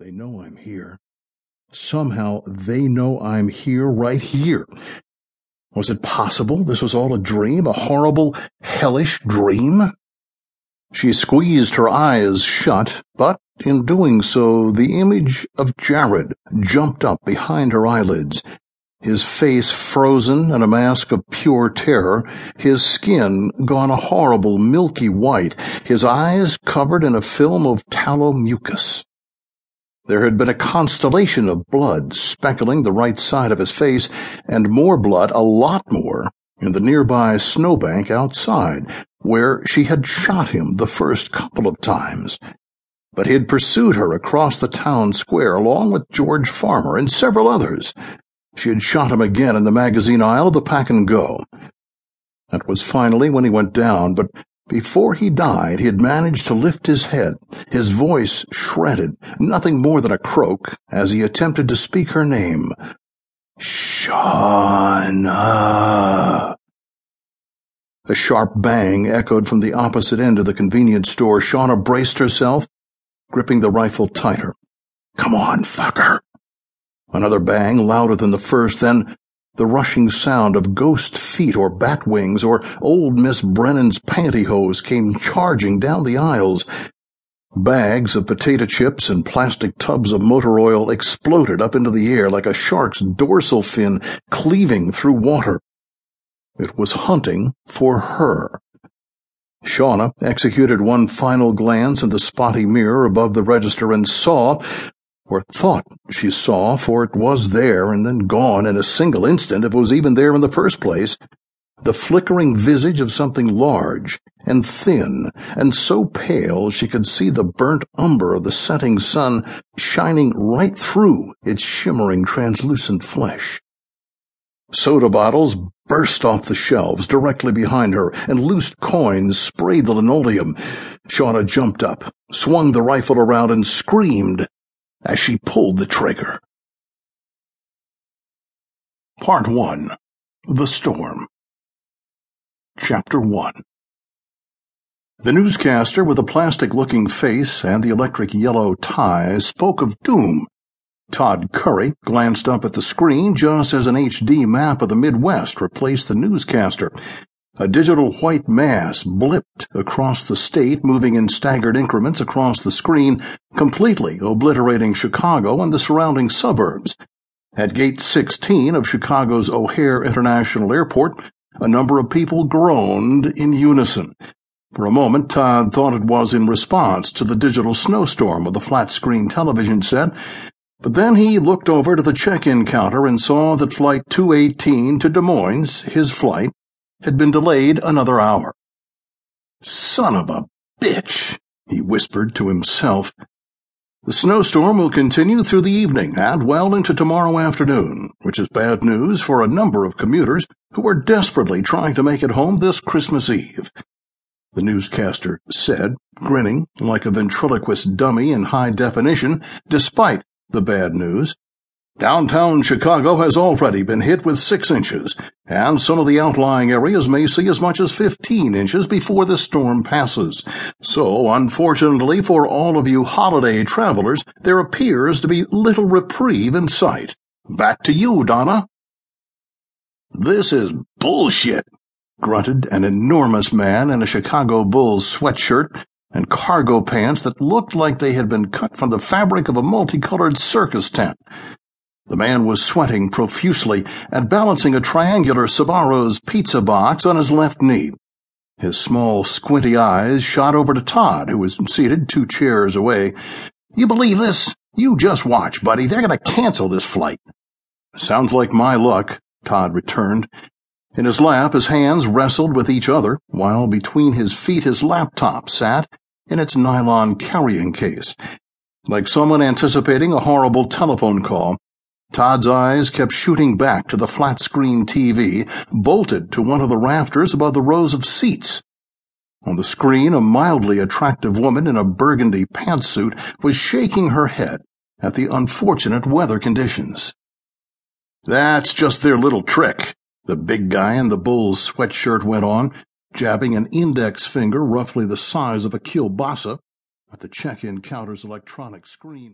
They know I'm here. Somehow they know I'm here right here. Was it possible this was all a dream, a horrible, hellish dream? She squeezed her eyes shut, but in doing so, the image of Jared jumped up behind her eyelids, his face frozen in a mask of pure terror, his skin gone a horrible milky white, his eyes covered in a film of tallow mucus. There had been a constellation of blood speckling the right side of his face, and more blood, a lot more, in the nearby snowbank outside, where she had shot him the first couple of times. But he had pursued her across the town square along with George Farmer and several others. She had shot him again in the magazine aisle of the pack and go. That was finally when he went down, but before he died, he had managed to lift his head, his voice shredded, nothing more than a croak, as he attempted to speak her name. Shauna. A sharp bang echoed from the opposite end of the convenience store. Shauna braced herself, gripping the rifle tighter. Come on, fucker. Another bang, louder than the first, then the rushing sound of ghost feet or bat wings or old Miss Brennan's pantyhose came charging down the aisles. Bags of potato chips and plastic tubs of motor oil exploded up into the air like a shark's dorsal fin cleaving through water. It was hunting for her. Shauna executed one final glance in the spotty mirror above the register and saw or thought she saw, for it was there and then gone in a single instant if it was even there in the first place, the flickering visage of something large and thin and so pale she could see the burnt umber of the setting sun shining right through its shimmering translucent flesh. Soda bottles burst off the shelves directly behind her, and loose coins sprayed the linoleum. Shauna jumped up, swung the rifle around, and screamed as she pulled the trigger. Part 1 The Storm Chapter 1 The newscaster with a plastic looking face and the electric yellow tie spoke of doom. Todd Curry glanced up at the screen just as an HD map of the Midwest replaced the newscaster a digital white mass blipped across the state, moving in staggered increments across the screen, completely obliterating Chicago and the surrounding suburbs. At Gate 16 of Chicago's O'Hare International Airport, a number of people groaned in unison. For a moment, Todd thought it was in response to the digital snowstorm of the flat screen television set, but then he looked over to the check in counter and saw that Flight 218 to Des Moines, his flight, had been delayed another hour. Son of a bitch, he whispered to himself. The snowstorm will continue through the evening and well into tomorrow afternoon, which is bad news for a number of commuters who are desperately trying to make it home this Christmas Eve. The newscaster said, grinning like a ventriloquist dummy in high definition, despite the bad news. Downtown Chicago has already been hit with six inches, and some of the outlying areas may see as much as 15 inches before the storm passes. So, unfortunately for all of you holiday travelers, there appears to be little reprieve in sight. Back to you, Donna. This is bullshit, grunted an enormous man in a Chicago Bulls sweatshirt and cargo pants that looked like they had been cut from the fabric of a multicolored circus tent. The man was sweating profusely and balancing a triangular Sbarro's pizza box on his left knee. His small, squinty eyes shot over to Todd, who was seated two chairs away. You believe this? You just watch, buddy. They're going to cancel this flight. Sounds like my luck, Todd returned. In his lap, his hands wrestled with each other, while between his feet his laptop sat in its nylon carrying case. Like someone anticipating a horrible telephone call, Todd's eyes kept shooting back to the flat screen TV, bolted to one of the rafters above the rows of seats. On the screen, a mildly attractive woman in a burgundy pantsuit was shaking her head at the unfortunate weather conditions. That's just their little trick, the big guy in the Bulls sweatshirt went on, jabbing an index finger roughly the size of a kielbasa at the check-in counter's electronic screen.